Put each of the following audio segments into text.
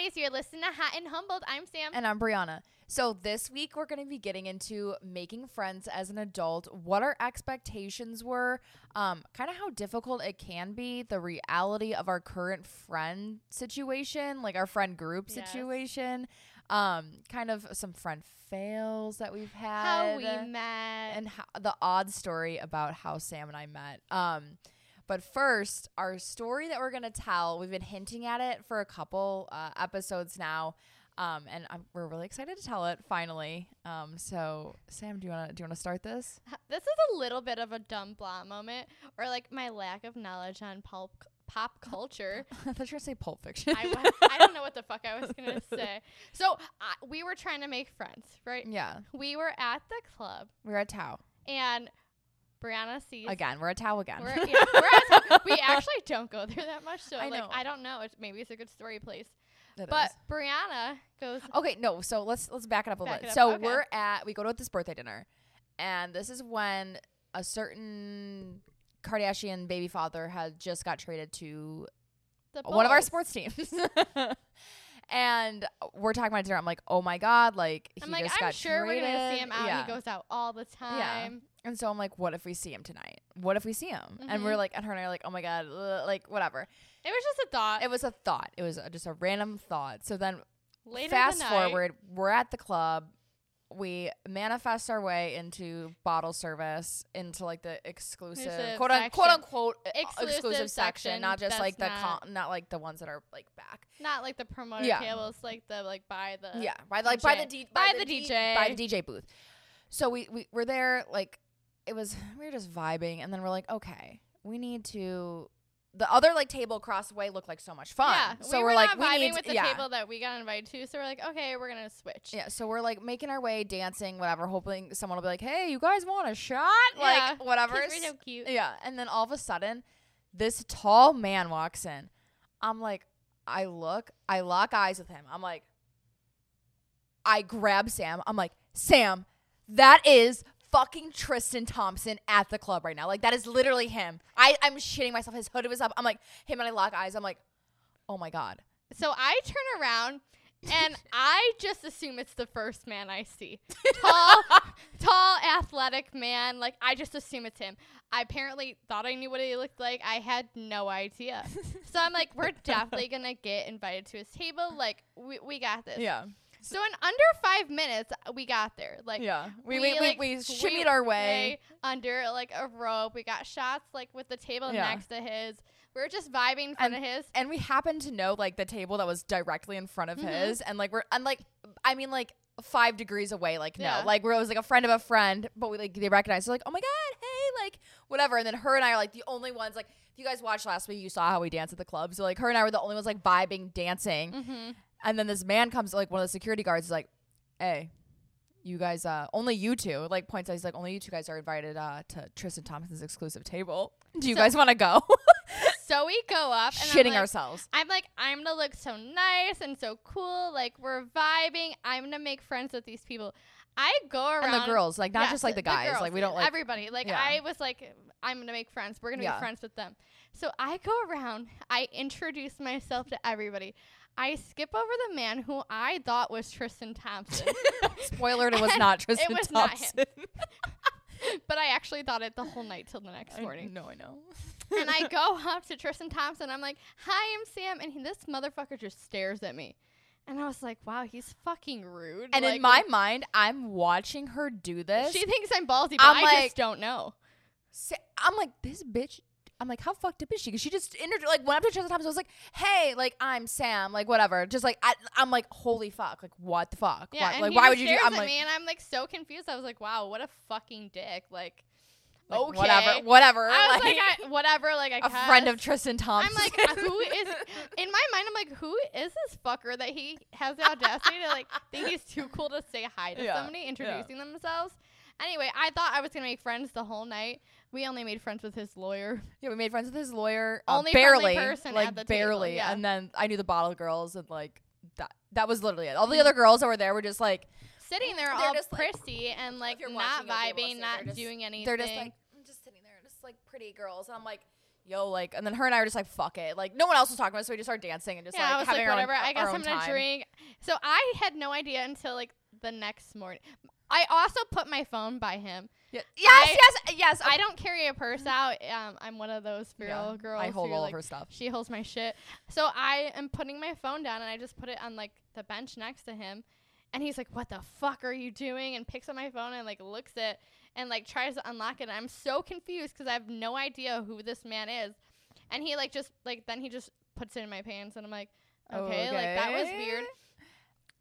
hotties. You're listening to Hot and Humbled. I'm Sam. And I'm Bryannah. So this week we're going to be getting into making friends as an adult, what our expectations were, um, kind of how difficult it can be, the reality of our current friend situation, like our friend group Yes. situation, um, kind of some friend fails that we've had, How we met. and how, the odd story about how Sam and I met. Um, but first, our story that we're gonna tell, we've been hinting at it for a couple uh, episodes now, um, and I'm, we're really excited to tell it finally. Um, so Sam, do you wanna do you wanna start this? this is a little bit of a dumb blah moment, or like my lack of knowledge on pulp pop culture. I thought you were gonna say Pulp Fiction. I, I don't know what the fuck I was gonna say. So uh, we were trying to make friends, right? yeah, We were at the club, we're at Tao and Bryannah sees. again. We're at Tao again. We're, yeah, we're at, we actually don't go there that much, so I like know. I don't know. It's, maybe it's a good story place. It But is. Bryannah goes. Okay, no. So let's let's back it up a Back little bit. up, So okay. we're at we go to this birthday dinner, and this is when a certain Kardashian baby father had just got traded to one of our sports teams. and we're talking about dinner. I'm like, oh my god, like he I'm like, just I'm got sure we're gonna see him out. Yeah. He goes out all the time. Yeah. And so I'm like, what if we see him tonight? What if we see him? And Mhm. we're like, and her and I are like, oh my god, ugh, like whatever. It was just a thought. It was a thought. It was a, just a random thought. So then Later fast the forward, we're at the club. We manifest our way into bottle service, into like the exclusive, Exclusive quote, un- quote unquote uh, Exclusive exclusive section, section not just like the not- con- not like the ones that are like back. not like the promoter Yeah. tables, like the like by the yeah, by the, like by the DJ. D- By by, the D- DJ. by the DJ booth. So we we were there like it was we were just vibing, and then we're like, okay, we need to. The other like table across the way looked like so much fun. Yeah, so we are were like we need with the yeah. table that we got invited to, so we're like, okay, we're gonna switch. Yeah, so we're like making our way, dancing, whatever, hoping someone will be like, "Hey, you guys want a shot?" Yeah, Like whatever. we're so cute. Yeah, and then all of a sudden, this tall man walks in. I'm like, I look, I lock eyes with him. I'm like, I grab Sam. I'm like, Sam, that is fucking Tristan Thompson at the club right now. Like that is literally him. I I'm shitting myself. His hood was up. I'm like him and I lock eyes. I'm like, oh my god. So I turn around and I just assume it's the first man I see. Tall, tall, athletic man. Like I just assume it's him. I apparently thought I knew what he looked like. I had no idea. so I'm like, we're definitely gonna get invited to his table. Like we we got this. Yeah. So in under five minutes, we got there. Like yeah. We we, we, like, we, shimmied our way. under like a rope. We got shots like with the table Yeah. next to his. We were just vibing in front of his. and we happened to know like the table that was directly in front of Mhm. his and like we're and like i mean like five degrees away like no Yeah. like where it was like a friend of a friend but we like they recognized they're like oh my god hey like whatever and then her and i are like the only ones like if you guys watched last week you saw how we danced at the club so like her and i were the only ones like vibing dancing Mm-hmm. And then this man comes like one of the security guards is like hey you guys uh only you two like points out he's like only you two guys are invited uh to tristan thompson's exclusive table do you So- guys want to go So we go up and shitting I'm like, ourselves I'm like, I'm gonna look so nice and so cool. Like we're vibing. I'm gonna make friends with these people. I go around and the girls like not Yes, just like the guys girls, like we don't like everybody. Like Yeah. I was like, I'm gonna make friends. We're gonna Yeah. be friends with them. So I go around. I introduce myself to everybody. I skip over the man who I thought was Tristan Thompson, Spoiler: It was not Tristan was not him. Thompson. but I actually thought it the whole night till the next morning. No, I know. and I go up to Tristan Thompson. I'm like, "Hi, I'm Sam," and he, this motherfucker just stares at me, and I was like, "Wow, he's fucking rude." and Like, in my mind, I'm watching her do this. she thinks I'm ballsy, but I'm I like- just don't know. Sa- I'm like, this bitch. I'm like, how fucked up is she? Because she just inter- like went up to Tristan Thompson. I was like, hey, like I'm Sam, like whatever. Just like I, I'm like, holy fuck, like what the fuck? Yeah, Why- and like why would you do? I'm like, me, and I'm like so confused. I was like, "Wow, what a fucking dick!" Like, like, okay, whatever, whatever. I was like, like, I, "Whatever." Like, I a friend of Tristan Thompson. I'm like, who is? In my mind, I'm like, who is this fucker that he has the audacity to like think he's too cool to say hi to Yeah, somebody introducing themselves? Anyway, I thought I was gonna make friends the whole night. We only made friends with his lawyer. yeah, we made friends with his lawyer. uh, Only barely, person like at the table, barely. yeah. And then I knew the bottle girls, and like that. That was literally it. All the other girls that were there were just like. Sitting there all just, like- and like not watching, you'll be able to vibing, not just- doing anything. They're just like I'm just sitting there, just like pretty girls, and I'm like, yo, like, and then her and I were just like, fuck it. Like, no one else was talking about it, so we just started dancing and just yeah, like I was having like, whatever. own, I guess I'm gonna time. drink. So I had no idea until like the next morning. I also put my phone by him. Yeah. Yes, I- yes, yes. I don't carry a purse out. Um, I'm one of those Yeah, girls. I hold all like, of her stuff. She holds my shit. So I am putting my phone down and I just put it on like the bench next to him. And he's like, What the fuck are you doing? And picks up my phone and like looks it and like tries to unlock it. And I'm so confused because I have no idea who this man is. And he like just like then he just puts it in my pants and I'm like, Okay, like that was weird.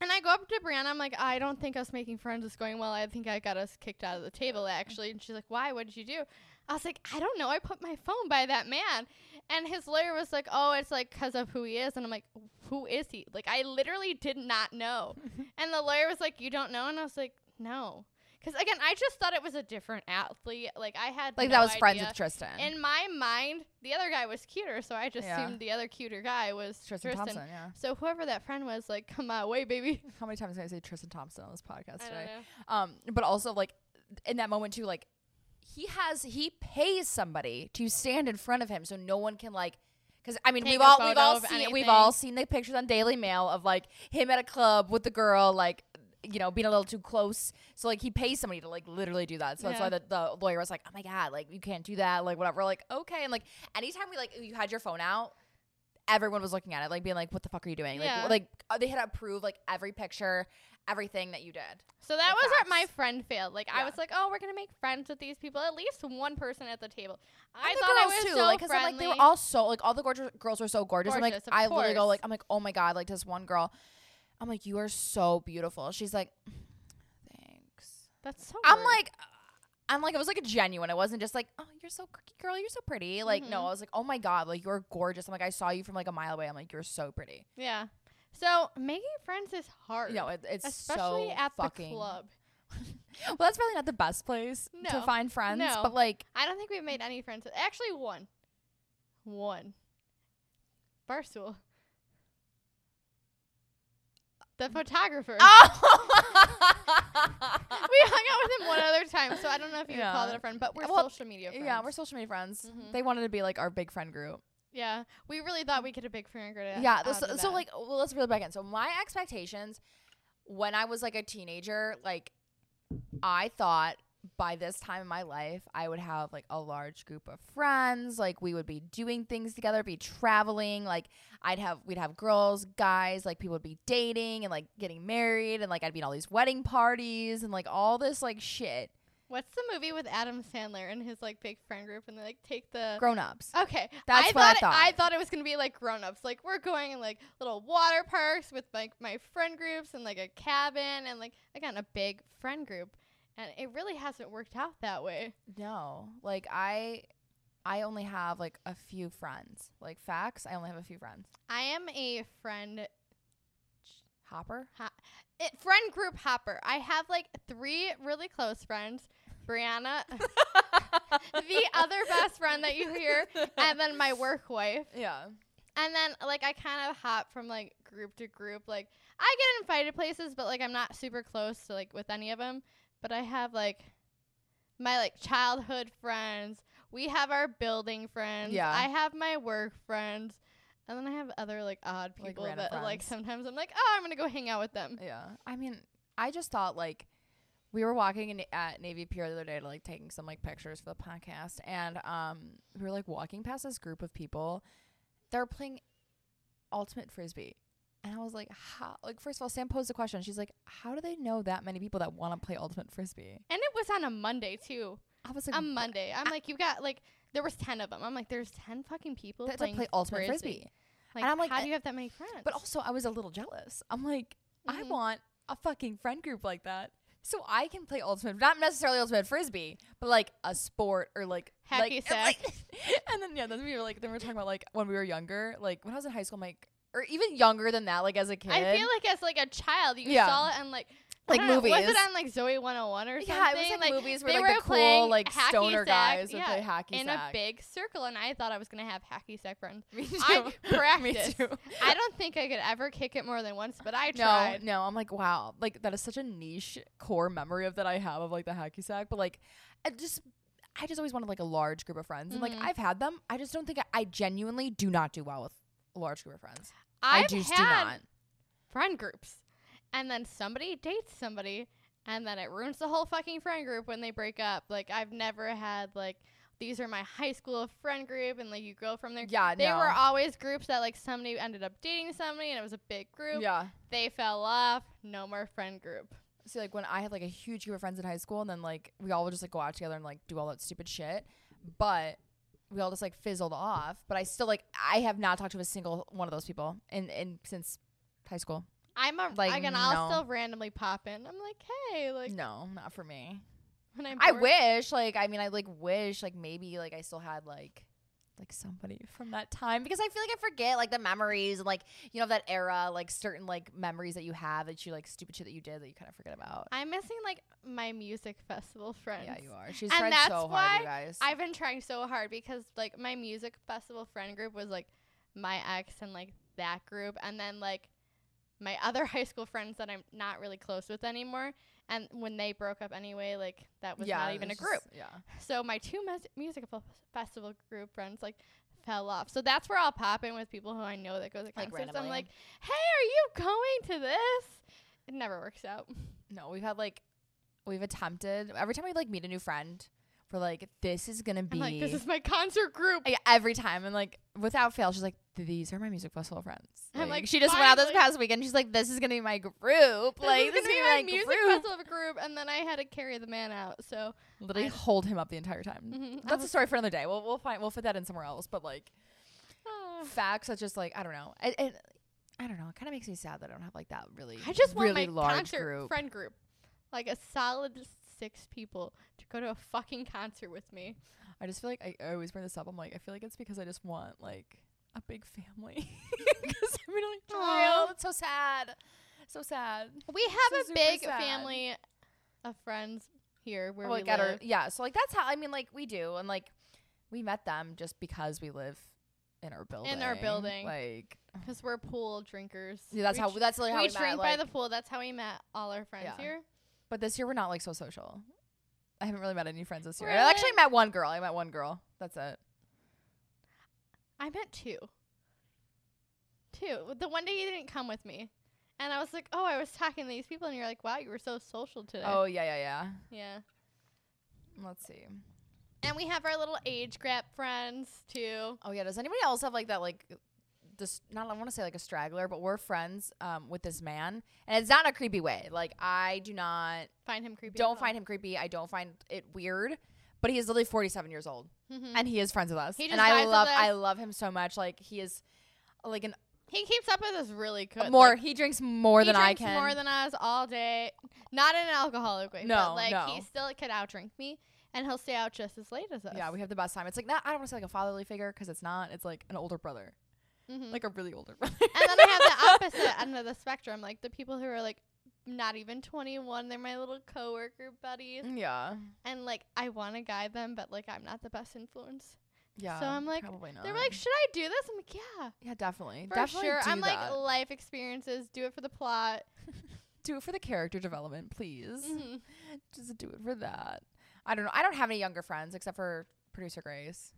And I go up to Bryannah. I'm like, I don't think us making friends is going well. I think I got us kicked out of the table, actually. And she's like, Why? What did you do? I was like, I don't know. I put my phone by that man. And his lawyer was like, Oh, it's like because of who he is. And I'm like, Who is he? Like, I literally did not know. and the lawyer was like, You don't know? And I was like, No. Because again, I just thought it was a different athlete. Like, I had Like no that was friends with Tristan. In my mind, the other guy was cuter, so I just Yeah. assumed the other cuter guy was Tristan, Tristan. Thompson, yeah. So whoever that friend was, like, come my way, baby. How many times did I say Tristan Thompson on this podcast today? know. Um, but also like in that moment too, like he has he pays somebody to stand in front of him so no one can like because I mean Take we've all we've all seen we've all seen the pictures on Daily Mail of like him at a club with the girl like you know being a little too close so like he pays somebody to like literally do that so that's why the, the lawyer was like oh my god like you can't do that like whatever like okay and like anytime we like you had your phone out everyone was looking at it like being like what the fuck are you doing Yeah. like like uh, they had to approve like every picture everything that you did So that was where my friend failed. Like I was like, oh, we're gonna make friends with these people. At least one person at the table. I the thought I was too, so like, 'cause friendly. I'm like, they were all so like all the gorgeous girls were so gorgeous. I'm like, Gorgeous, I literally go like, I'm like, oh my god, like this one girl, I'm like, you are so beautiful. She's like, thanks. That's so. I'm rude. like, I'm like, it was like a genuine. It wasn't just like, oh, you're so cookie girl, you're so pretty. Like, no, Mhm. I was like, oh my god, like you're gorgeous. I'm like, I saw you from like a mile away. I'm like, you're so pretty. yeah. So making friends is hard. Know, it, it's especially so at fucking. the club. well, that's probably not the best place to find friends, No. but like, I don't think we've made any friends. Actually, one. One. Barstool. The photographer. oh, we hung out with him one other time, so I don't know if you would call Yeah. that a friend, but we're Well, social media friends. Yeah, we're social media friends. Mhm. They wanted to be like our big friend group. Yeah, we really thought we could have big friend group. yeah. So, so like, well, let's reel it back in. So my expectations when I was like a teenager, like I thought by this time in my life I would have like a large group of friends. Like we would be doing things together, be traveling. Like I'd have we'd have girls, guys. Like people would be dating and like getting married, and like I'd be in all these wedding parties and like all this like shit. What's the movie with Adam Sandler and his like big friend group, and they like take the Grown ups. Okay, That's I what I thought, it- I thought it was gonna be like grown ups. Like we're going in like little water parks with like my friend groups and like a cabin and like I again a big friend group. And it really hasn't worked out that way. No, like I, I only have like a few friends. Like facts, I only have a few friends. I am a friend Hopper. it, eh, friend group hopper. I have like three really close friends. Bryannah, the other best friend that you hear, and then my work wife. yeah. And then like I kind of hop from like group to group. Like I get invited places, but like I'm not super close to like with any of them. But I have like my like childhood friends. We have our building friends. Yeah. I have my work friends. And then I have other like odd people random that like sometimes I'm like, oh, I'm gonna go hang out with them. Yeah. I mean, I just thought like we were walking in, at Navy Pier the other day to like taking some like pictures for the podcast, and um we were like walking past this group of people. They're playing ultimate frisbee. And I was like, how? Like, first of all, Sam posed a question. She's like, how do they know that many people that want to play ultimate frisbee? And it was on a Monday too. I was like, a Monday. I'm like, you got like there was ten of them. I'm like, there's ten fucking people that to playing play ultimate frisbee. frisbee. Like, And I'm like, how do you have that many friends? But also, I was a little jealous. I'm like, I Mhm. want a fucking friend group like that. So I can play ultimate, not necessarily ultimate frisbee, but like a sport or like Hacky like, sack. like- and then yeah, then we were like, then we were talking about like when we were younger, like when I was in high school, I'm like, or even younger than that, like as a kid. I feel like as like a child, you Yeah. saw it and like Like don't know, Was it on like Zoe 101 or something? yeah, it was like, movies where they like were the cool like stoner sack, guys would yeah, play hacky in sack. a big circle, and I thought I was gonna have hacky sack friends. Me too. I Me too. I don't think I could ever kick it more than once, but I tried. no, no, I'm like, wow, like that is such a niche core memory of that I have of like the hacky sack. But like, I just, I just always wanted like a large group of friends, and like Mhm. I've had them. I just don't think I, I genuinely do not do well with large group of friends. I've I just had do not. friend groups, and then somebody dates somebody, and then it ruins the whole fucking friend group when they break up. Like I've never had like these are my high school friend group, and like you go from there. Yeah, They no. were always groups that like somebody ended up dating somebody, and it was a big group. yeah. They fell off. No more friend group. See, like when I had like a huge group of friends in high school, and then like we all would just like go out together and like do all that stupid shit, but we all just like fizzled off. But I still like I have not talked to a single one of those people in in since high school. I'm a Like, again. I'll still randomly pop in. I'm like, hey, like no, not for me. when I'm I bored- wish, like, I mean, I like wish, like, maybe, like, I still had like, like somebody from that time because I feel like I forget like the memories and like you know that era, like certain like memories that you have that you like stupid shit that you did that you kind of forget about. I'm missing like my music festival friends. Yeah, you are. She's And tried that's so hard, why you guys. I've been trying so hard because like my music festival friend group was like my ex and like that group and then like my other high school friends that I'm not really close with anymore and when they broke up anyway like that was yeah, not even a group. just- yeah. So my two mes- music fe- festival group friends like fell off. So that's where I'll pop in with people who I know that go to Like, concerts. I'm like, "Hey, are you going to this?" It never works out. No, we've had like we've attempted every time we like meet a new friend, we're like, this is gonna be I'm like, "This is my concert group." Like, every time and like without fail, she's like, these are my music festival friends. I'm like, she just went out this past weekend. She's like, this is gonna be my group. This like is this gonna be my my music group. festival group, and then I had to carry the man out. So Literally I- hold him up the entire time. mhm, I That's a story for another day. We'll we'll find we'll fit that in somewhere else. But like Ah. facts that just like I don't know. It, it, I don't know. It kind of makes me sad that I don't have like that really. I just want my large concert group. friend group, like a solid six people to go to a fucking concert with me. I just feel like I, I always bring this up. I'm like, I feel like it's because I just want like a big family. Because I'm really real. It's so sad. So sad. We have So a big sad. family of friends here where like we at our yeah. So like that's how I mean like we do and like we met them just because we live in our building. In our building. Like Because we're pool drinkers. yeah, that's we how that's literally how we we, drink met. by like- the pool. That's how we met all our friends Yeah. here. But this year we're not like so social. I haven't really met any friends this year. Really? I actually met one girl. I met one girl. That's it. I met two. Two. The one day you didn't come with me. And I was like, oh, I was talking to these people, and you're like, wow, you were so social today. Oh yeah, yeah, yeah. Yeah. Let's see. And we have our little age gap friends, too. Oh yeah. Does anybody else have like that like this? Not I want to say like a straggler, but we're friends um with this man, and it's not in a creepy way. Like I do not Find him creepy. don't find him creepy. I don't find it weird. But he is literally 47 years old, him. and he is friends with us. He and just I with love us. I love him so much. Like he is like an he keeps up with us really good. more. Like, he drinks more he than I drinks can. more than us all day. Not in an alcoholic way. No, but like no. he still could outdrink me, and he'll stay out just as late as us. yeah, we have the best time. It's like not. I don't want to say like a fatherly figure because it's not. It's like an older brother, Mhm. like a really older brother. and then I have the opposite end of the spectrum, like the people who are like not even 21. They're my little coworker buddies, yeah, and like I want to guide them, but like I'm not the best influence. yeah. So I'm like- probably not. They're like, "Should I do this?" I'm like, "Yeah, yeah, definitely, for definitely sure." I'm that. like life experiences. Do it for the plot. do it for the character development, please. Mhm. Just do it for that. I don't know. I don't have any younger friends except for producer Grace.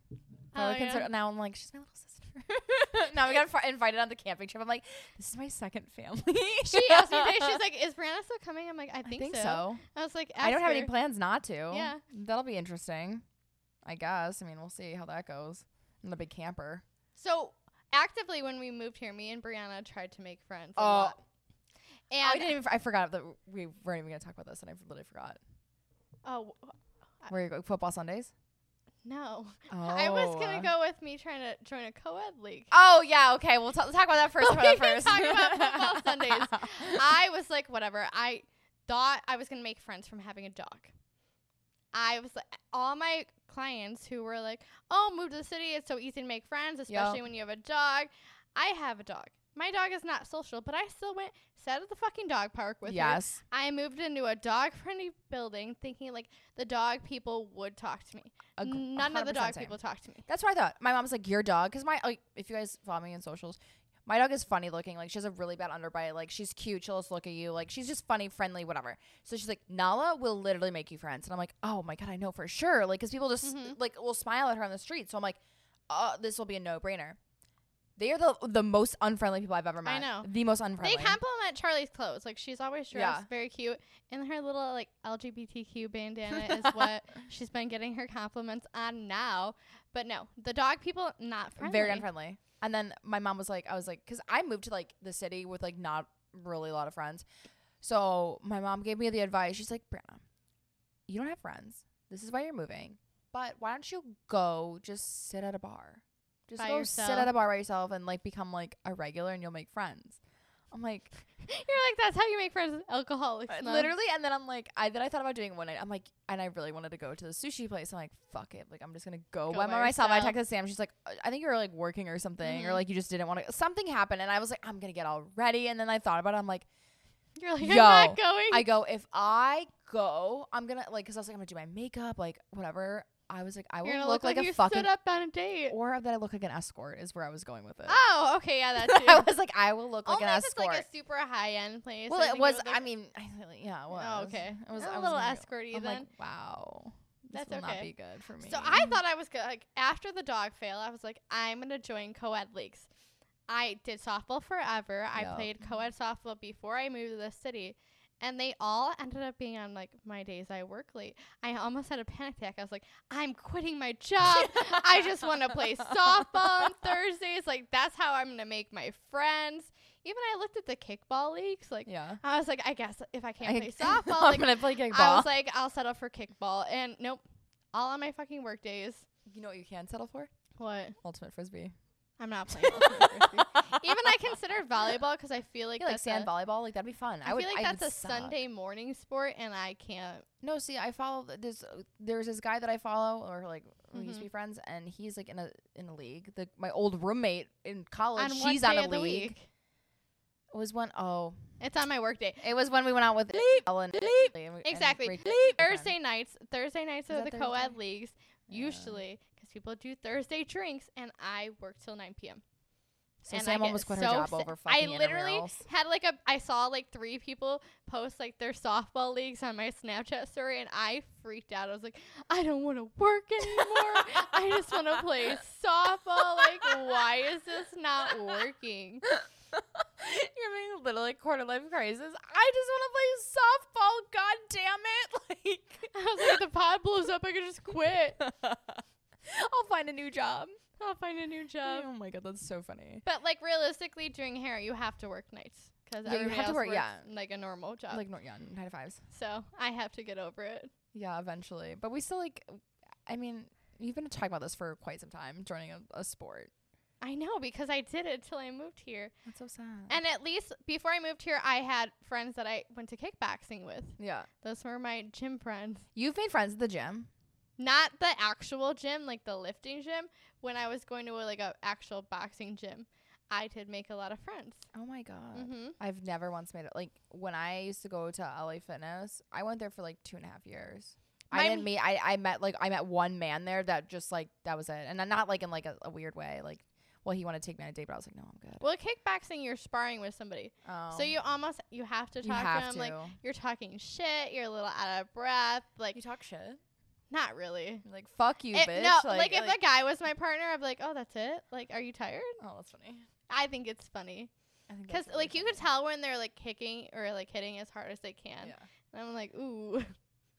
Oh, yeah. now I'm like, she's my little sister. now we got invited on the camping trip. I'm like, this is my second family. She asked me today. She's like, "Is Bryannah still coming?" I'm like, "I I think, think so. so. I was like, I don't "Ask have any plans not to. Yeah. That'll be interesting. I guess. I mean, we'll see how that goes. I'm the big camper. So actively, when we moved here, me and Bryannah tried to make friends. A Oh. I oh, And didn't even. I forgot that we weren't even gonna talk about this, and I literally forgot. oh Where you go? Football Sundays. No, Oh. I was gonna oh. go with me trying to join a co-ed league. Oh yeah. Okay. We'll t- talk about that first. We about that can first. talk about football Sundays. I was like, whatever. I thought I was gonna make friends from having a dog. I was like, all my clients who were like, "Oh, move to the city. It's so easy to make friends, especially when you have a dog." I have a dog. My dog is not social, but I still went sat at the fucking dog park with her. yes. I moved into a dog-friendly building, thinking like the dog people would talk to me. Ag- None of the dog same. people talk to me. That's what I thought. My mom's like, your dog, because my like, if you guys follow me on socials, my dog is funny looking. Like she has a really bad underbite. Like she's cute. She'll just look at you. Like she's just funny, friendly, whatever. So she's like, Nala will literally make you friends. And I'm like, oh my god, I know for sure. Like because people just Mhm. like will smile at her on the street. So I'm like, uh, this will be a no brainer. They are the the most unfriendly people I've ever met. I know. the most unfriendly. They compliment Charlie's clothes. Like she's always dressed Yeah. very cute, and her little like LGBTQ bandana is what she's been getting her compliments on now. But no, the dog people not friendly. very unfriendly. And then my mom was like, I was like, because I moved to like the city with like not really a lot of friends. So my mom gave me the advice. She's like, Bryannah, you don't have friends. This is why you're moving. But why don't you go just sit at a bar? Just By go sit at a bar by yourself and like become like a regular and you'll make friends. I'm like, You're like that's how you make friends with alcoholics. uh, literally, and then I'm like, I then I thought about doing it one night. I'm like, and I really wanted to go to the sushi place. I'm like, fuck it, like I'm just gonna go, Go by by myself. I yourself. texted Sam. She's like, "Uh, I think you're like working or something, or Mhm. like you just didn't want to. Something happened, and I was like, I'm gonna get all ready. And then I thought about it. I'm like, You're like Yo, I'm not going. I go if I go, I'm gonna like, cause I was like, I'm gonna do my makeup, like whatever. I was like, I will You're gonna look, like, you a fucking, stood up on a date. or that I look like an escort is where I was going with it. Oh, okay, yeah, that's. I was like, I will look like an if it's escort. like a super high end place. well, it was. I mean, I, yeah, it oh, was. Oh, okay. It was A I little escorty then. like, wow. This That's will not be good for me. So I thought I was good. Like after the dog fail, I was like, I'm gonna join co-ed leagues. I did softball forever. I played co-ed softball before I moved to the city, and they all ended up being on like my days I work late. I almost had a panic attack. I was like, I'm quitting my job. I just want to play softball on Thursdays. Like that's how I'm gonna make my friends. Even I looked at the kickball leagues. Like yeah. I was like, I guess if I can't I- play softball, I'm gonna play kickball. I was like, I'll settle for kickball. And nope, all on my fucking work days. you know what you can settle for? What? Ultimate frisbee. I'm not playing. Even I consider volleyball because I feel like Yeah, like that's sand a, volleyball, like that'd be fun. I, I, would. feel like I that's a suck. Sunday morning sport, and I can't. No, see, I follow this. Uh, there's this guy that I follow, or like we used to Mhm. be friends, and he's like in a in a league. The my old roommate in college, on she's on a of the league. It was when oh, It's on my work day. it was when we went out with Ellen. and we- and Exactly. Rachel. Thursday nights. Thursday nights Is are the co-ed leagues usually people do Thursday drinks, and I work till 9 p.m. So and I Sam almost quit her so job sick. over I literally intramurals. had like a I saw like three people post like their softball leagues on my Snapchat story and I freaked out. I was like, I don't want to work anymore. I just want to play softball. Like, why is this not working? You're having a little like quarter life crisis. I just want to play softball. God damn it! Like I was like, the pod blows up. I could just quit. I'll find a new job. I'll find a new job. oh my god, that's so funny. But like realistically, doing hair, you have to work nights because Yeah, you have to work- yeah. like a normal job. Like yeah, nine to fives. so I have to get over it. Yeah, eventually. But we still like. I mean, you've been talking about this for quite some time. Joining a, a sport. I know because I did it till I moved here. That's so sad. And at least before I moved here, I had friends that I went to kickboxing with. yeah, Those were my gym friends. you've made friends at the gym. Not the actual gym, like the lifting gym. When I was going to a, like a actual boxing gym, I did make a lot of friends. Oh my god. hmm I've never once made it. Like when I used to go to LA Fitness, I went there for like two and a half years. I didn't meet. I, I met like I met one man there that just like that was it, and I'm not like in like a, a weird way. Like, well, he wanted to take me on a date, but I was like, no, I'm good. Well, kickboxing, you're sparring with somebody, Oh, so you almost you have to talk have to them to. like you're talking shit. You're a little out of breath. Like you talk shit. Not really. Like fuck you, It- bitch. no, like, if a guy was my partner, I'd be like, oh, that's it. Like, are you tired? oh, that's funny. I think it's funny because really like you could funny. tell when they're like kicking or like hitting as hard as they can. Yeah, And I'm like, ooh.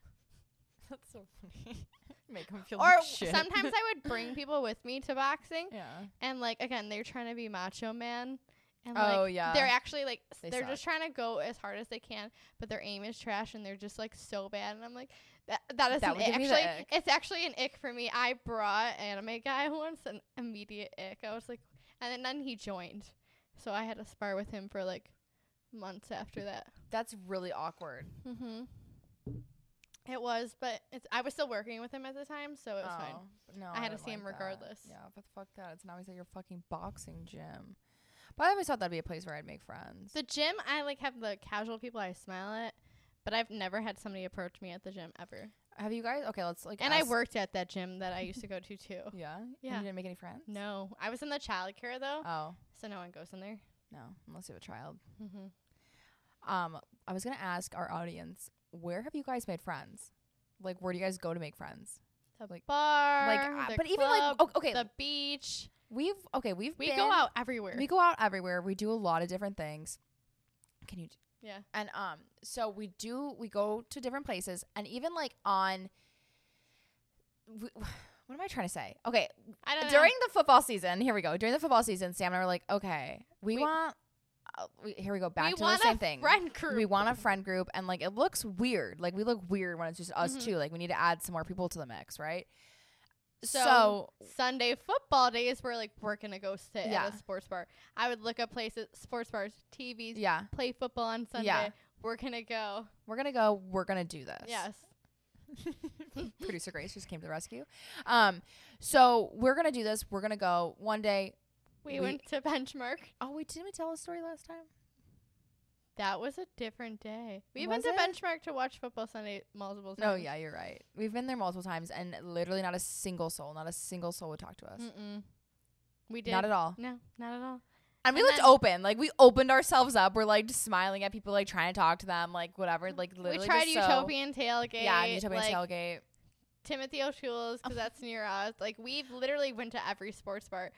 that's so funny. Make them feel or like sometimes I would bring people with me to boxing, yeah. and like again, they're trying to be macho man, and Oh, like yeah. they're actually like They are just trying to go as hard as they can, but their aim is trash, and they're just like so bad, and I'm like. That, that is That an me actually ick. it's actually an ick for me. I brought anime guy once an immediate ick. I was like and then, then he joined. So I had to spar with him for like months after that. That's really awkward. Mhm. It was, but it's I was still working with him at the time, so it was fine. Oh, No, I had to don't see him like that. regardless. Yeah, but fuck that. It's now he's at your fucking boxing gym. But I always thought that'd be a place where I'd make friends. The gym, I like have the casual people I smile at, but I've never had somebody approach me at the gym ever. Have you guys? Okay, let's like. And I ask- worked at that gym that I used to go to too. Yeah. And Yeah. you didn't make any friends. No, I was in the child care though, Oh. So no one goes in there. No, unless you have a child. Mm-hmm. Um, I was gonna ask our audience, where have you guys made friends? Like, where do you guys go to make friends? The Like- bar, Like, uh, the but even like, club, o- okay, the beach. we've okay, we've We been, go out everywhere. We go out everywhere. We do a lot of different things. Can you? Yeah. And um, so we do. We go to different places, and even like on. We, what am I trying to say? Okay, I don't know. during the football season, here we go. During the football season, Sam and I were like, okay, we, We- want. Uh, we, here we go back we to the want same a thing. friend group. We want a friend group, and like it looks weird. Like we look weird when it's just us Mhm. two. Like we need to add some more people to the mix, right? So, So, Sunday football days, we're like we're gonna go sit Yeah. at a sports bar. I would look up places, sports bars, TVs, yeah, play football on Sunday. Yeah. We're gonna go. we're gonna go. We're gonna do this. Yes. Producer Grace just came to the rescue. Um, so we're gonna do this. We're gonna go one day. We, We- went to benchmark. Oh wait, didn't we tell a story last time? That was a different day. We went to it? benchmark to watch football Sunday multiple times. No, yeah, you're right. We've been there multiple times, and literally not a single soul, not a single soul would talk to us. Mm-mm. We did Not at all. No, not at all. And we looked open, like we opened ourselves up. We're like smiling at people, like trying to talk to them, like whatever. Mm-hmm. Like literally, we tried just so- Utopian tailgate. Yeah, Utopian like tailgate. Timothy O'Toole's because that's near us. Like we've literally went to every sports bar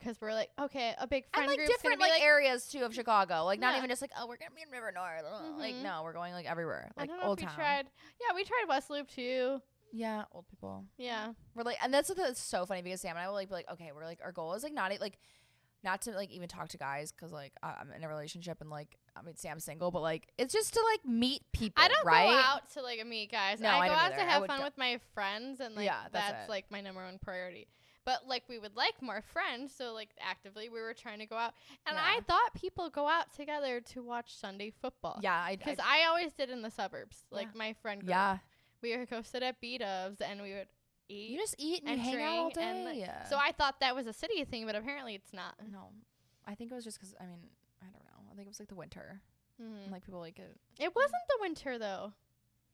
because we're like, okay, a big friend And like different like, like, areas too of Chicago. Like not Yeah. even just like oh we're gonna be in River North. Ugh. Like mm-hmm. no, we're going like everywhere. Like Old Town. tried. Yeah, we tried West Loop too. Yeah, old people. Yeah. We're like, and that's that's so funny because Sam and I will like be like, okay, we're like, our goal is like not like, not to like even talk to guys because like I'm in a relationship and like I mean Sam's single, but like it's just to like meet people. I don't right? go out to like meet guys. No, I I go out either. to have fun de- with my friends, and like Yeah, that's that's, like my number one priority. But like we would like more friends, so like actively we were trying to go out, and I thought people go out together to watch Sunday football. Yeah, I, Because I I, always did in the suburbs, like Yeah. my friend group. yeah. we would go sit at B Dubs and we would eat. You just eat and, and hang out all day. like, yeah. so I thought that was a city thing, but apparently it's not. no, I think it was just because I mean I don't know. I think it was like the winter, Mhm. and, like people like it. It wasn't the winter though.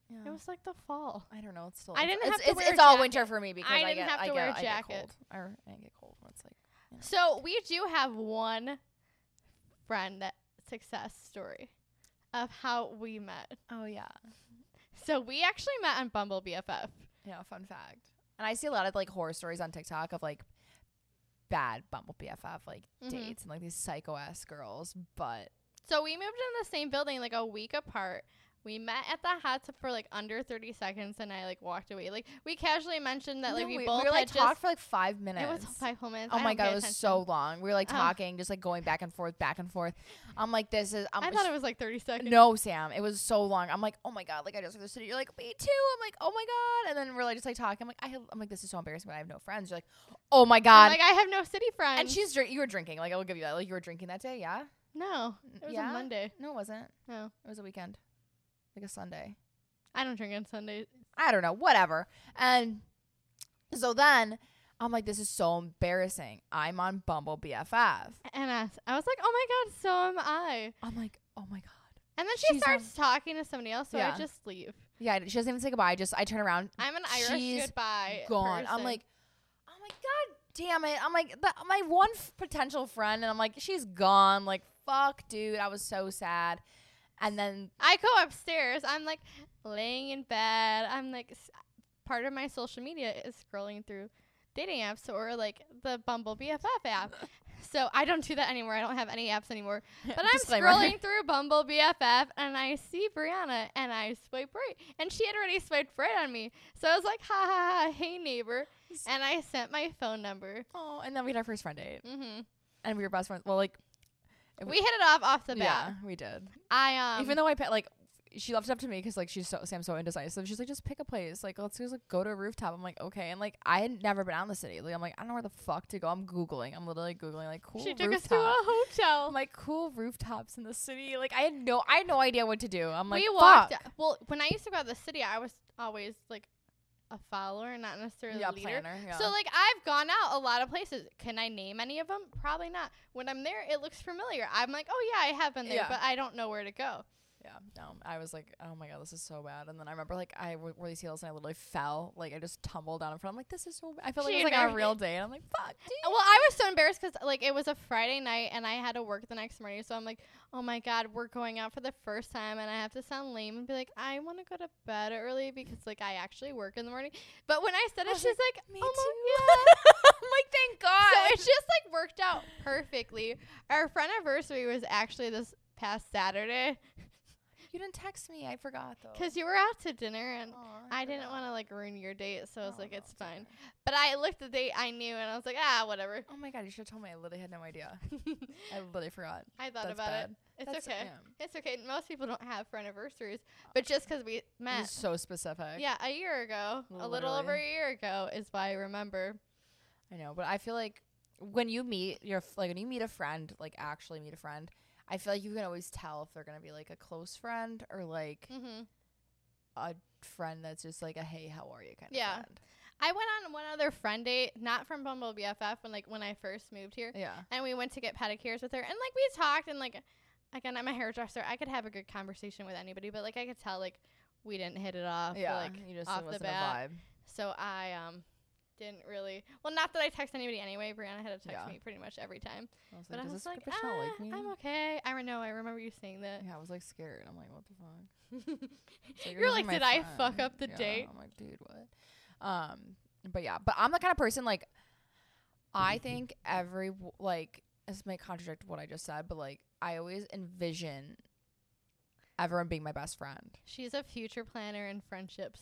Yeah. It was like the fall. I don't know. It's still. I didn't it's, have to it's, a it's all winter for me because I, I didn't get, have I to get, wear a I get jacket. cold. Or I get cold it's like. you know. So we do have one friend that success story of how we met. Oh yeah. So we actually met on Bumble BFF. Yeah, fun fact. And I see a lot of like horror stories on TikTok of like bad Bumble BFF like Mhm. dates and like these psycho ass girls. But So we moved in the same building like a week apart. We met at the hot tub for like under 30 seconds and I like walked away. Like we casually mentioned that like No, we, we, both we were, like talked for like five minutes. It was five whole minutes. Oh I my god, it was attention. so long. We were like talking, just like going back and forth, back and forth. I'm like, this is. I'm I thought it was like 30 seconds. No, Sam, it was so long. I'm like, oh my god, like I just like the city. You're like, me too. I'm like, oh my god, and then we're like just like talking. I'm like, I have, I'm like, this is so embarrassing, but I have no friends. You're like, oh my I'm god. like I have no city friends. and she's drink. You were drinking. Like I will give you that. Like you were drinking that day. Yeah. no, it was yeah? a Monday. No, it wasn't. No, It was a weekend, like a Sunday. I don't drink on Sundays. I don't know, whatever. And so then I'm like, this is so embarrassing. I'm on Bumble BFF. And I, I was like, oh my god, so am I. I'm like, oh my god. And then she She's starts talking to somebody else, so Yeah. I just leave. Yeah, she doesn't even say goodbye. Just I turn around, I'm an Irish She's goodbye. gone. I'm person. like, oh my God damn it. I'm like, the, my one f- potential friend, and I'm like, she's gone. Like, fuck, dude. I was so sad. And then I go upstairs. I'm like laying in bed. I'm like, s- part of my social media is scrolling through dating apps or like the Bumble BFF app. So I don't do that anymore. I don't have any apps anymore. But I'm Disclaimer. scrolling through Bumble BFF and I see Bryannah and I swipe right. And she had already swiped right on me. So I was like, ha ha ha, hey neighbor. And I sent my phone number. oh, and then we had our first friend date, hmm and we were best friends. Well, like, We hit it off off the bat. yeah, we did. I um Even though I like, she left it up to me because like she's so Sam's so indecisive. She's like, just pick a place. Like, let's just like go to a rooftop. I'm like, okay. And like, I had never been out in the city. Like, I'm like, I don't know where the fuck to go. I'm googling. I'm literally googling like cool she took rooftop. us to a hotel. I'm like cool rooftops in the city. Like I had no, I had no idea what to do. I'm like, we fuck. walked. Well, when I used to go out the city, I was always like a follower, not necessarily yeah, a leader. planner. Yeah. So like I've gone out a lot of places. Can I name any of them? Probably not. When I'm there, it looks familiar. I'm like, oh yeah, I have been there, Yeah. but I don't know where to go. Yeah, no, I was like, oh my god, this is so bad. And then I remember like I w- wore these heels and I literally fell, like I just tumbled down in front. I'm like, this is so. bad. I felt like it was like a real day, and I'm like, fuck, uh, dude. Well, I was so embarrassed because like it was a Friday night and I had to work the next morning. So I'm like, oh my god, we're going out for the first time and I have to sound lame and be like, I want to go to bed early because like I actually work in the morning. But when I said I it, was she's like, Me oh too. my I'm like, thank God. So it just like worked out perfectly. Our friend anniversary was actually this past Saturday you didn't text me. I forgot though. because you were out to dinner and Aw, I didn't want to like ruin your date. So I was Oh, like, no, it's fine. But I looked at the date I knew and I was like, ah, whatever. Oh my god, you should have told me. I literally had no idea. I literally forgot. I thought That's about bad. it. It's That's- okay. yeah. It's okay. Most people don't have for anniversaries, but just 'cause we met, so specific. yeah, a year ago, a little over a year ago, is why I remember. I know, but I feel like when you meet your f- like when you meet a friend, like actually meet a friend, I feel like you can always tell if they're gonna be like a close friend or like hmm a friend that's just like a hey, how are you kind Yeah. of friend. Yeah. I went on one other friend date, not from Bumble BFF, when like when I first moved here, Yeah. and we went to get pedicures with her, and like we talked, and like again, I'm a hairdresser, I could have a good conversation with anybody, but like I could tell like we didn't hit it off, yeah. like you just off the bat. a vibe. so I um didn't really. Well, not that I text anybody anyway. Bryannah had to text Yeah. me pretty much every time, I was but like, I does was this like, bitch not like "Ah, me? I'm okay. I know. I remember you saying that. Yeah, I was like scared. I'm like, what the fuck? It's You're "This is like, my did I fuck up the Yeah, date? I'm like, dude, what? Um, but yeah, but I'm the kind of person like, I think every like this may contradict what I just said, but like I always envision everyone being my best friend She's a future planner in friendships.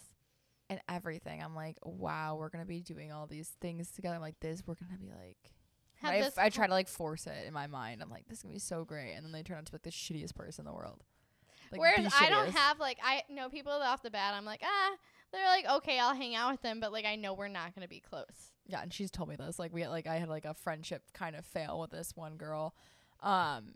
And everything. I'm like, wow, we're gonna be doing all these things together. I'm like this, we're gonna be like. Have I, try to like force it in my mind. I'm like, this is gonna be so great, and then they turn out to be like the shittiest person in the world. Like, Whereas I don't have like I know people off the bat. I'm like ah, they're like okay, I'll hang out with them, but like I know we're not gonna be close. Yeah, and she's told me this. Like we had, like I had like a friendship kind of fail with this one girl. Um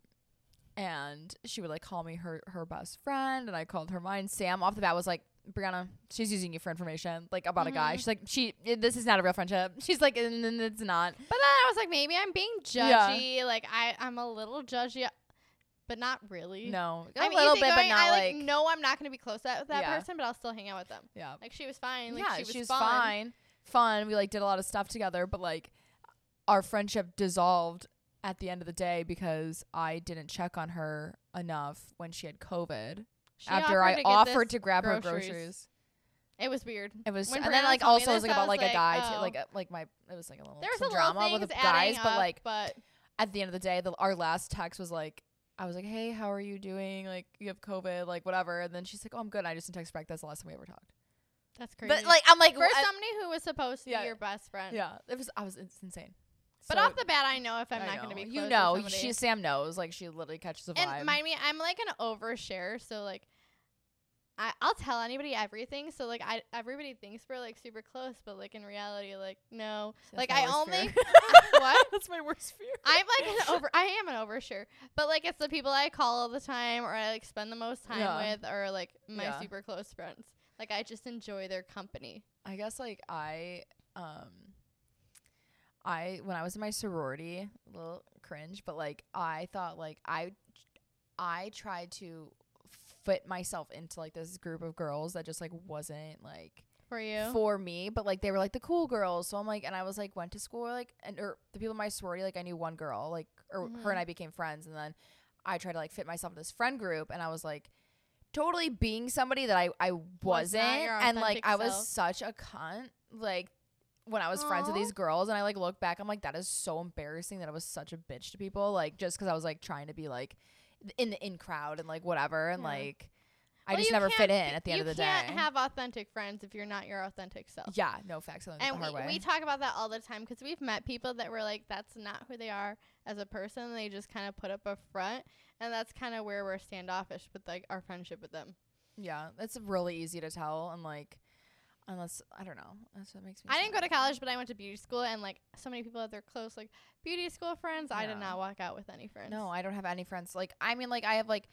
and she would like call me her her best friend and I called her mine. Sam off the bat was like, Bryannah, she's using you for information, like about a guy. Mhm. She's like, she this is not a real friendship. She's like, "Mm, mm, it's not. But then I was like maybe I'm being Yeah. judgy. Like I I'm a little judgy, but not really. No. A I'm little bit, but easygoing. not I like, like know I'm not gonna be close with that Yeah. person, but I'll still hang out with them. yeah. Like she was fine. Like yeah, she was, she was fun. fine. Fun. We like did a lot of stuff together, but like our friendship dissolved at the end of the day because I didn't check on her enough when she had COVID. She after offered I offered to grab her groceries. groceries. It was weird. It was, When and then like also it was like about was like a like, guy too. oh. Like uh, like my it was like a little There was some a little drama with the guys, adding but like but at the end of the day, the, our last text was like. I was like, "Hey, how are you doing? Like, you have COVID, like whatever." And then she's like, "Oh, I'm good." And I just didn't text back. That's the last time we ever talked. that's crazy. But like, I'm like, for I- somebody who was supposed to Yeah. be your best friend. yeah, it was. I was. It's insane. But So- off the bat, I know if I'm I not going to be close You know, she Sam knows. Like she literally catches a vibe. and mind me, I'm like an overshare, so like, I I'll tell anybody everything. So like, I everybody thinks we're like super close, but like in reality, like no. That's like I only what? That's my worst fear. I'm like an over. I am an overshare, but like it's the people I call all the time, or I like spend the most time Yeah. with, or like my Yeah. super close friends. Like I just enjoy their company. I guess like I um I when I was in my sorority, a little cringe, but like I thought like I I tried to fit myself into like this group of girls that just like wasn't like For you, for me, but like they were like the cool girls. So I'm like and I was like went to school like and or the people in my sorority like I knew one girl, like or her Mhm. and I became friends and then I tried to like fit myself in this friend group and I was like totally being somebody that I I wasn't your and like I was self. such a cunt like when I was friends with these girls and I like look back I'm like that is so embarrassing that I was such a bitch to people like just cuz I was like trying to be like in the in crowd and like whatever and Yeah. like I Well, just never fit in at the end of the day. You can't have authentic friends if you're not your authentic self. yeah, no facts. And we, we talk about that all the time because we've met people that were like, that's not who they are as a person. They just kind of put up a front. And that's kind of where we're standoffish with like our friendship with them. yeah, it's really easy to tell and like unless I don't know. That's what makes me I didn't go to college, but I went to beauty school. And like so many people have their close like beauty school friends. I did Yeah. not walk out with any friends. No, I don't have any friends. Like I mean like I have like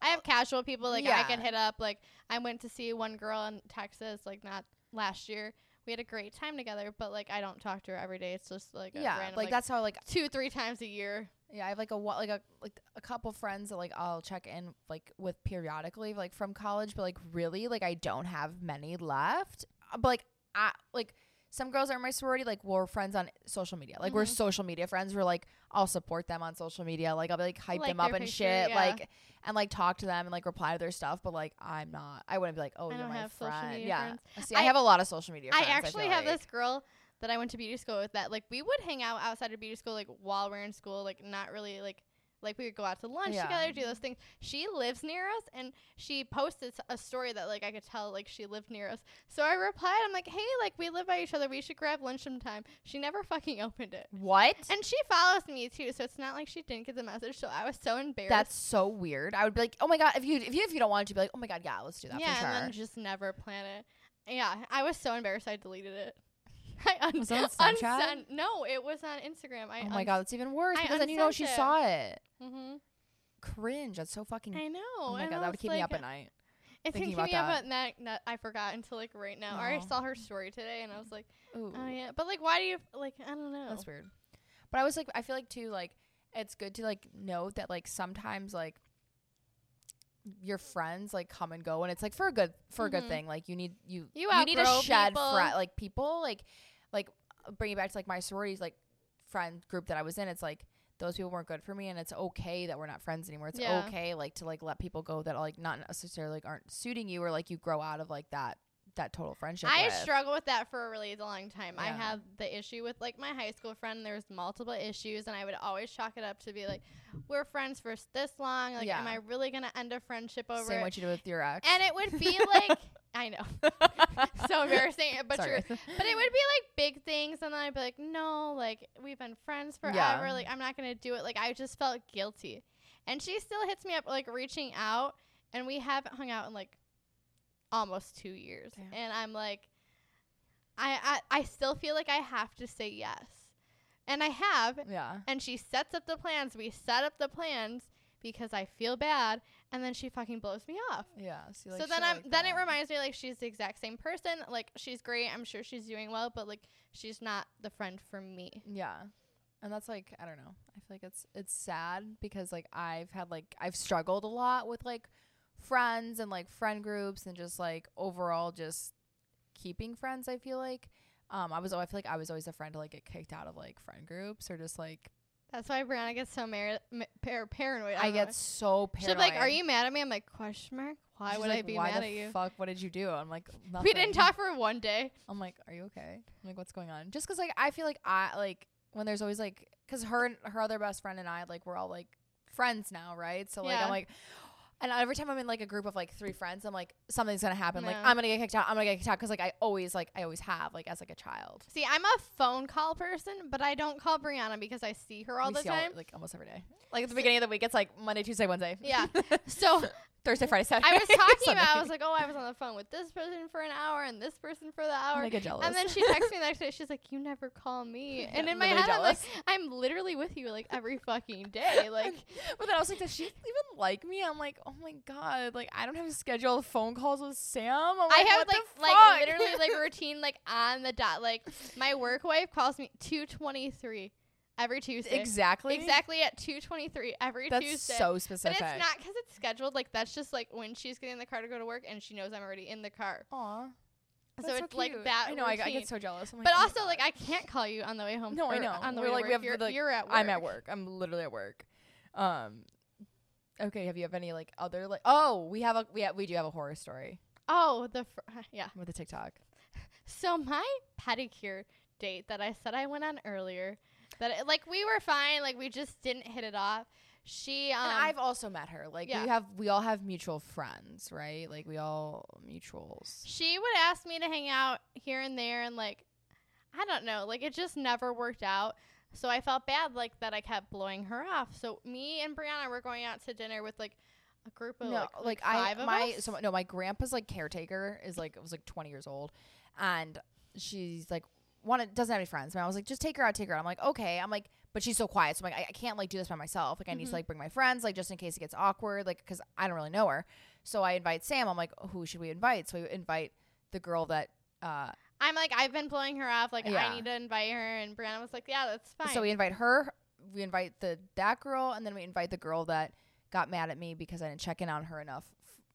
I have casual people like I Yeah. could hit up. Like I went to see one girl in Texas, like not last year. We had a great time together, but like I don't talk to her every day. It's just like a yeah, random, like, that's how like two, three times a year. Yeah, I have like a like a like a couple friends that like I'll check in like with periodically like from college, but like really like I don't have many left. Uh, But like I like some girls are in my sorority like we're friends on social media. Like we're Mhm. social media friends. We're like I'll support them on social media. Like I'll be like hype Like them up and picture, shit. yeah. Like and like talk to them and like reply to their stuff. But like I'm not. I wouldn't be like oh I you're my friend. yeah. friends. See, I, I- have a lot of social media. I actually feel have like. this girl that I went to beauty school with that like we would hang out outside of beauty school like while we're in school, like not really like like we would go out to lunch Yeah. together, do those things. She lives near us and she posted a story that like I could tell like she lived near us. So I replied, I'm like, Hey, like we live by each other, we should grab lunch sometime. She never fucking opened it. What? And she follows me too, so it's not like she didn't get the message. So I was so embarrassed. That's so weird. I would be like, oh my god, if you if you if you don't want to, be like, oh my god, yeah, let's do that yeah, for sure. and then just never plan it. Yeah, I was so embarrassed. I deleted it. I un- Was that on Snapchat? unsent- No, it was on Instagram. I oh my god, that's even worse I because then you know she it. saw it. hmm Cringe. That's so fucking. I know. oh my and god, that would keep me up at night. It thinking keep me about that. That I forgot until like right now. Or I saw her story today, and I was like, Ooh, oh yeah. But like, why do you like? I don't know. that's weird. But I was like, I feel like too, like it's good to like note that like sometimes like your friends like come and go, and it's like for a good for a good Mhm. thing. Like you need you You need to shed like people like like bringing back to like my sororities like friend group that I was in. It's like those people weren't good for me, and it's okay that we're not friends anymore. It's Yeah. okay like to like let people go that like not necessarily like aren't suiting you, or like you grow out of like that that total friendship. I with. struggle with that for a really long time. I Yeah. had the issue with like my high school friend. There's multiple issues, and I would always chalk it up to be like, "We're friends for this long. Like, am I really gonna end a friendship over Same it?" what you did with your ex. And it would be like, I know, so embarrassing, but Sorry. true. But it would be like big things, and then I'd be like, "No, like we've been friends forever. Yeah. Like I'm not gonna do it." Like I just felt guilty, and she still hits me up like reaching out, and we haven't hung out in like almost two years, Damn. and I'm like, I, I I still feel like I have to say yes, and I have, yeah. and she sets up the plans. We set up the plans because I feel bad, and then she fucking blows me off. Yeah. So like, then I'm like then it reminds me like she's the exact same person. Like she's great. I'm sure she's doing well, but like she's not the friend for me. Yeah. And that's like I don't know. I feel like it's it's sad because like I've had like I've struggled a lot with like friends and like friend groups and just like overall just keeping friends, I feel like. Um I was I feel like I was always a friend to like get kicked out of like friend groups or just like That's why Bryannah gets so mar- ma- par- paranoid. I don't get know. so paranoid. be like, "Are you mad at me?" I'm like, "Question mark? Why She's would like, I be Why mad the at you?" Fuck, what did you do? I'm like, We didn't talk for one day. I'm like, are you okay? I'm like, what's going on? Just 'cause like I feel like I like when there's always like, cause her and her other best friend and I like we're all like friends now, right? So like Yeah. I'm like, and every time I'm in like a group of like three friends, I'm like something's gonna happen. Like. I'm gonna get kicked out. I'm gonna get kicked out because like I always like I always have like as like a child. See, I'm a phone call person, but I don't call Bryannah because I see her all We the see time. like almost every day. Like at the beginning of the week, it's like Monday, Tuesday, Wednesday. Yeah. so Thursday, Friday, Saturday. I was talking about. I was like, "Oh, I was on the phone with this person for an hour and this person for the hour." I get jealous. And then she texts me the next day. She's like, "You never call me." And Yeah, in my head, I'm like, "I'm literally with you like every fucking day." Like, but then I was like, does she even like me? I'm like, oh my god, like I don't have scheduled phone calls with Sam. I'm I have like like literally like a routine like on the dot. Like my work wife calls me 2:23 every Tuesday. exactly, Exactly at 2:23 every That's Tuesday. That's so specific. but it's not because it's scheduled. Like that's just like when she's getting in the car to go to work, and she knows I'm already in the car. Aw. so That's it's like that. I know. I, I get so jealous. Like, but oh also, like, I can't call you on the way home. No, I know. On the We're way like- to we work. have, you're, like- you're at work. I'm at work. I'm literally at work. Um. Okay. Have you have any like other like? Oh, we have a we have, we do have a horror story Oh, the fr- yeah. with the TikTok. So my pedicure date that I said I went on earlier, that it, like we were fine, like we just didn't hit it off. She um and I've also met her. Like yeah. we have we all have mutual friends, right? Like we all mutuals. she would ask me to hang out here and there and like I don't know, like it just never worked out. So I felt bad like that I kept blowing her off. So me and Bryannah were going out to dinner with like a group of no, like, like, five I of my us. so no my grandpa's like caretaker is like it was like 20 years old, and she's like wanted doesn't have any friends. And I was like, just take her out, take her out. I'm like, okay. I'm like, but she's so quiet, so I'm like, I, I can't like do this by myself. Like I need to like bring my friends, like just in case it gets awkward, like because I don't really know her. So I invite Sam. I'm like, who should we invite? So we invite the girl that. uh I'm like I've been blowing her off. Like Yeah. I need to invite her, and Bryannah was like, "Yeah, that's fine." So we invite her, we invite the that girl, and then we invite the girl that got mad at me because I didn't check in on her enough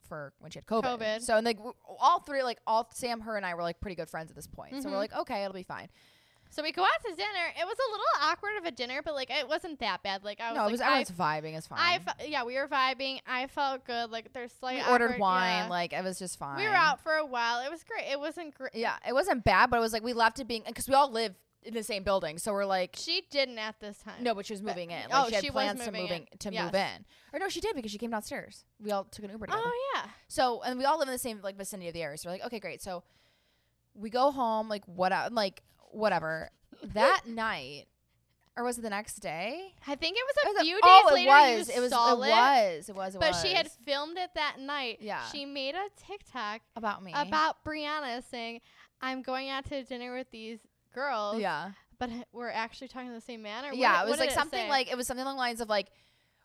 for when she had COVID. COVID. So and like w- all three, like all Sam, her, and I were like pretty good friends at this point. So we're Mhm. like, okay, it'll be fine. So we go out to dinner. It was a little awkward of a dinner, but like it wasn't that bad. Like I was no, like, it was I, everyone's vibing. It's fine. I fe- yeah, we were vibing. I felt good. Like there's slight. we ordered awkward- wine. yeah. Like it was just fine. we were out for a while. It was great. It wasn't great. Yeah, it wasn't bad, but it was like we left it being because we all live in the same building, so we're like. She didn't at this time. No, but she was moving in. Like oh, she had she was plans to moving moving in. to Yes. move in. Or no, she did because she came downstairs. We all took an Uber together. Oh yeah. So and we all live in the same like vicinity of the area. So we're like, okay, great. So we go home, like what like whatever. that night or was it the next day? I think it was It a few oh, days it later. was. You It was. saw It was. It was. It But was. she had filmed it that night. Yeah. She made a TikTok about me. about Bryannah saying, "I'm going out to dinner with these girls." yeah. But we're actually talking in the same man. Or what yeah. did- It was like something like it was something along the lines of like.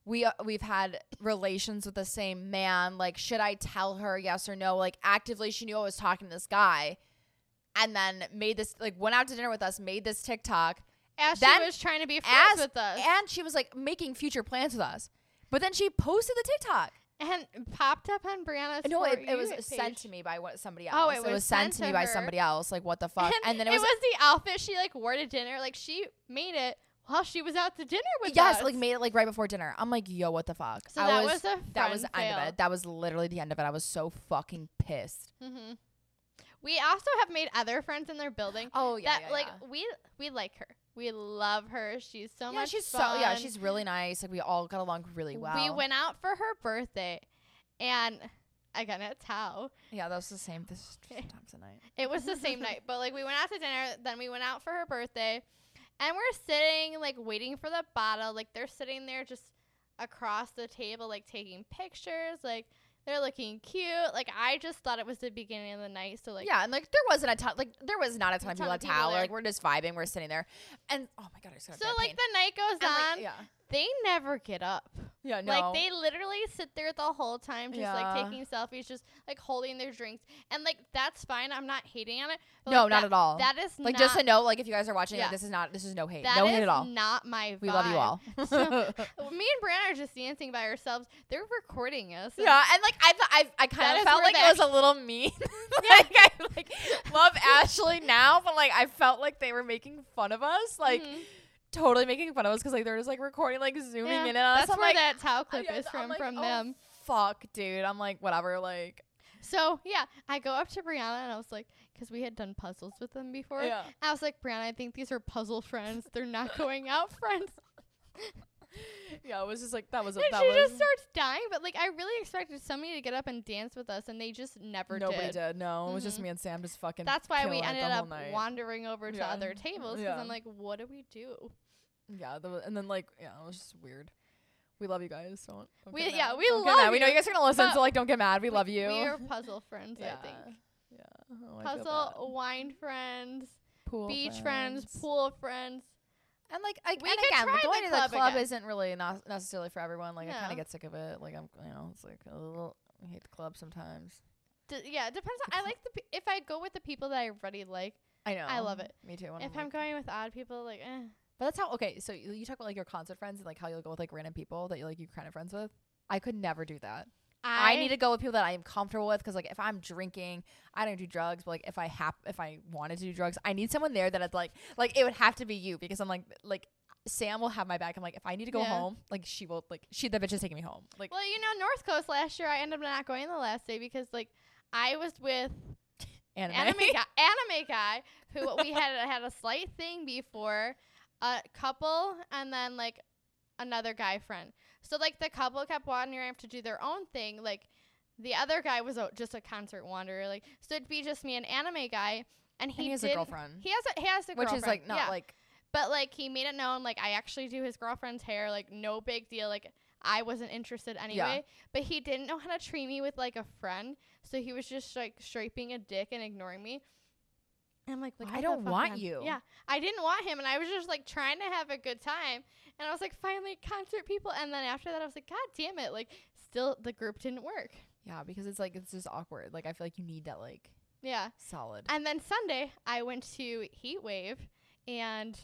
We uh, we've had relations with the same man. Like, should I tell her yes or no? Like, actively, she knew I was talking to this guy, and then made this like went out to dinner with us, made this TikTok, as then she was trying to be friends as- with us, and she was like making future plans with us. But then she posted the TikTok. And popped up on Bryannah's. No, it, it was You sent to me by what somebody else. Oh, it it was was sent to me to by somebody else. Like what the fuck? And, And, then it, it was, was the outfit she like wore to dinner. Like she made it while she was out to dinner with us. yes, us. like made it like right before dinner. I'm like, yo, what the fuck? So I that was, was a that was the end of it. That was literally the end of it. I was so fucking pissed. hmm We also have made other friends in their building. Oh yeah, that like we we like her. We love her. She's so yeah, much she's fun. so yeah, she's really nice. Like we all got along really well. We went out for her birthday, and again at Tao. Yeah, that was the same this eh, time tonight. It was the same night, but like we went out to dinner, then we went out for her birthday, and we're sitting like waiting for the bottle. Like they're sitting there just across the table, like taking pictures. Like they're looking cute. Like I just thought it was the beginning of the night, so like yeah, and like there wasn't a ton, like there was not a ton A ton people of at people Tao. there. Like we're just vibing, we're sitting there, and oh my god, I just got So like pain. the night goes And, like, on, yeah, they never get up. yeah, no, Like they literally sit there the whole time, just like taking selfies, just like holding their drinks, and like that's fine. I'm not hating on it. No, like, not that- at all. That is like just a note. like if you guys are watching, Yeah. like this is not, this is no hate, that no hate at all. Not my. We love you vibe. all. Me and Bryannah are just dancing by ourselves. They're recording us. and Yeah, and like I, th- I, I kind of felt like it was a little mean. like I like love Ashley now, but like I felt like they were making fun of us, like Mhm. Totally making fun of us because like they're just like recording, like zooming Yeah, in on us. That's where like, that Tao clip yeah, is from like, from oh, them. Fuck, dude. I'm like whatever. Like So yeah, I go up to Bryannah and I was like, because we had done puzzles with them before. yeah, I was like, Bryannah, I think these are puzzle friends. They're not going out friends. yeah. It was just like that was a, and that she was just starts dying. But like, I really expected somebody to get up and dance with us, and they just never did. nobody did. did. No, it was just Mhm. me and Sam just fucking. That's why we ended up night. wandering over to Yeah. other tables because Yeah. I'm like, what do we do? Yeah, the, and then like yeah, it was just weird. We love you guys. Don't, don't We- yeah, we Don't love mad. We know you, you guys are gonna listen, but so like don't get mad. We, love you. We are puzzle friends, yeah. I think. Yeah. Oh, Puzzle, wine friends, pool beach friends, pool friends. And like I We and again, try the going to the club again. isn't really not necessarily for everyone. Like I kind of get sick of it. Like I'm, you know, it's like a little. I hate the club sometimes. D- yeah, it depends. On, I like the pe- if I go with the people that I already like. I know. I love it. Me too. if I'm, I'm like- going with odd people, like, eh. but that's how. Okay, so you, you talk about like your concert friends and like how you'll go with like random people that you like you kind of friends with. I could never do that. I, need to go with people that I am comfortable with because like if I'm drinking, I don't do drugs. But like if I have, if I wanted to do drugs, I need someone there that I'd like. Like it would have to be you because I'm like like Sam will have my back. I'm like if I need to go Yeah. home, like she will like she the bitch is taking me home. Like Well, you know, North Coast last year, I ended up not going the last day because like I was with anime. anime guy, anime guy who we had had a slight thing before, a couple, and then like another guy friend. So like the couple kept wandering off to do their own thing. Like the other guy was a, just a concert wanderer. Like so it'd be just me and anime guy, and he, and he has a girlfriend, He has a he has a which girlfriend. is like not yeah. like But like he made it known like I actually do his girlfriend's hair, like no big deal. Like I wasn't interested anyway. But he didn't know how to treat me with like a friend. So he was just like striping a dick and ignoring me. And I'm like, like I don't want you. Yeah. I didn't want him and I was just like trying to have a good time. And I was like, finally concert people and then after that I was like, God damn it, like still the group didn't work. yeah because it's like it's just awkward. Like I feel like you need that like Yeah. solid. And then Sunday, I went to Heat Wave, and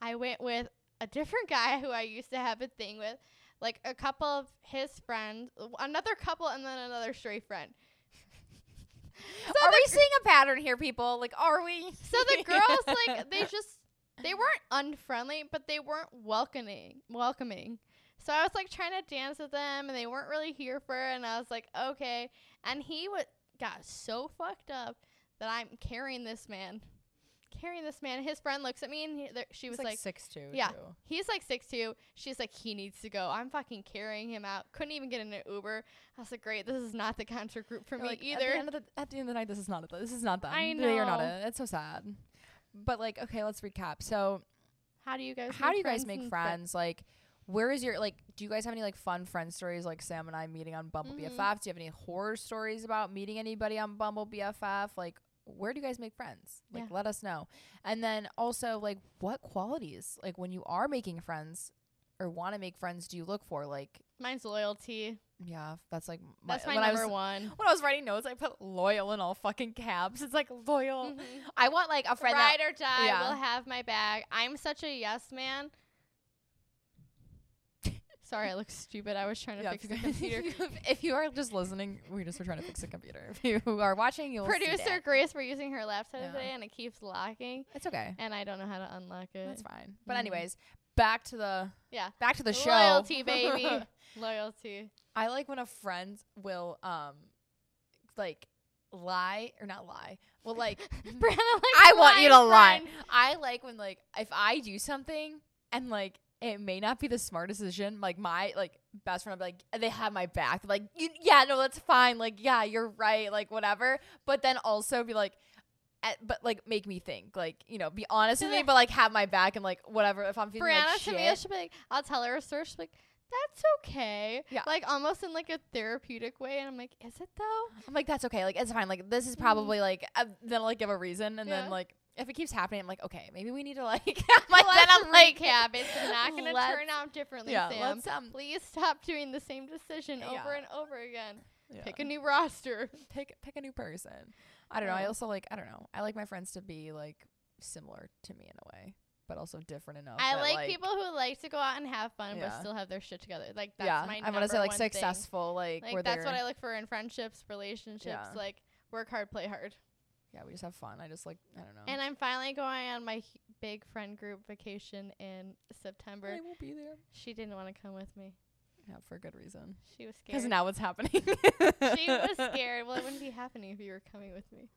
I went with a different guy who I used to have a thing with, like a couple of his friends, another couple, and then another straight friend. Are we seeing a pattern here, people? Like, are we? So the girls, like, they just they weren't unfriendly, but they weren't welcoming. Welcoming. So I was like trying to dance with them, and they weren't really here for it. And I was like, okay. And he would got so fucked up that I'm carrying this man, carrying this man. His friend looks at me, and he, there, she was He's like, six two. yeah. he's like six two. She's like, he needs to go. I'm fucking carrying him out. Couldn't even get in an Uber. I was like, great. This is not the concert group for me Like, either. At the, end of the, at the end of the night, this is not. This is not them. I know They are not it. It's so sad. But like, okay, let's recap. So, How do you guys? how make do you guys friends make friends? Like, where is your like? Do you guys have any like fun friend stories? Like Sam and I meeting on Bumble Mhm. BFF. Do you have any horror stories about meeting anybody on Bumble BFF? Like, where do you guys make friends? Like, Yeah. let us know. And then also, like, what qualities, like, when you are making friends or want to make friends, do you look for? Like, Mine's loyalty. yeah, that's like my, That's my when I number was, one. When I was writing notes, I put loyal in all fucking caps. It's like loyal. Mhm. I want like a friend that Ride or die yeah. will have my bag. I'm such a yes man. Sorry, I look stupid. I was trying to Yeah, fix the computer. if you are just listening, we just were trying to fix the computer. If you are watching, you'll see Producer that. Grace, we're using her laptop Yeah. today, and it keeps locking, It's okay. and I don't know how to unlock it. That's fine. But Mhm. anyways, back to the Yeah. back to the show. Loyalty, baby. Loyalty. I like when a friend will um like lie or not lie. Well, like Bryannah, like I want you to lying lie. I like when like if I do something and like it may not be the smartest decision. Like my like best friend, like they have my back. They're like, yeah, no, that's fine. Like, yeah, you're right. Like, whatever. But then also be like, eh, but like make me think. Like, you know, be honest with me, but like have my back and like whatever. If I'm feeling Bryannah like to me, she'll be like, I'll tell her a story. She'll be like, that's okay. Yeah. Like almost in like a therapeutic way, and I'm like, is it though? I'm like, that's okay. Like, it's fine. Like, this is Mhm. probably like uh, then I'll like give a reason, and Yeah. then like if it keeps happening, I'm like, okay, maybe we need to like. like then I'm like, recap. It's not gonna turn out differently, yeah, Sam. let's um, Please stop doing the same decision Yeah. over and over again. yeah. Pick a new roster. pick pick a new person. I don't know. I also like I don't know. I like my friends to be like similar to me in a way, but also different enough. I that, like, people who like to go out and have fun Yeah. but still have their shit together. Like that's yeah, my I want to say like thing. successful. Like, Like that's what I look for in friendships, relationships. Like work hard, play hard. Yeah, we just have fun. I just like I don't know. And I'm finally going on my big friend group vacation in September. I won't be there. She didn't want to come with me. Yeah, for good reason. She was scared. Because now what's happening? she was scared. Well, it wouldn't be happening if you were coming with me.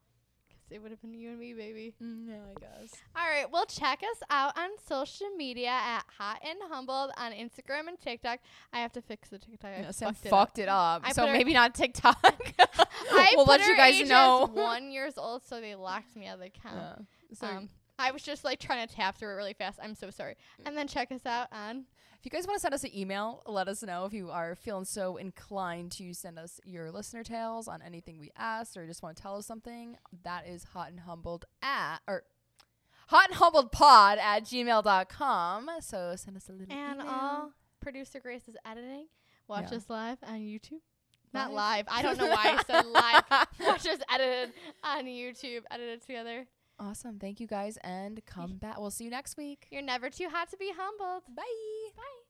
It would have been you and me, baby. Mm, yeah, I guess. All right. Well, check us out on social media at Hot and Humbled on Instagram and TikTok. I have to fix the TikTok. I Sam fucked, fucked, it up. it up. So maybe not TikTok. I we'll let you guys know. one years old, so they locked me out of the account. Yeah. So um, I was just like trying to tap through it really fast. I'm so sorry. And then check us out on If you guys want to send us an email, let us know if you are feeling so inclined to send us your listener tales on anything we asked or just want to tell us something. That is hot and humbled at or hot and humbled pod at gmail.com. So send us a little email. and email. all producer Grace is editing. Watch Yeah. us live on YouTube. Not Live? live. I don't know why I said live. Watch us edited on YouTube, edited together. Awesome. Thank you guys and come back. We'll see you next week. You're never too hot to be humbled. Bye. Bye.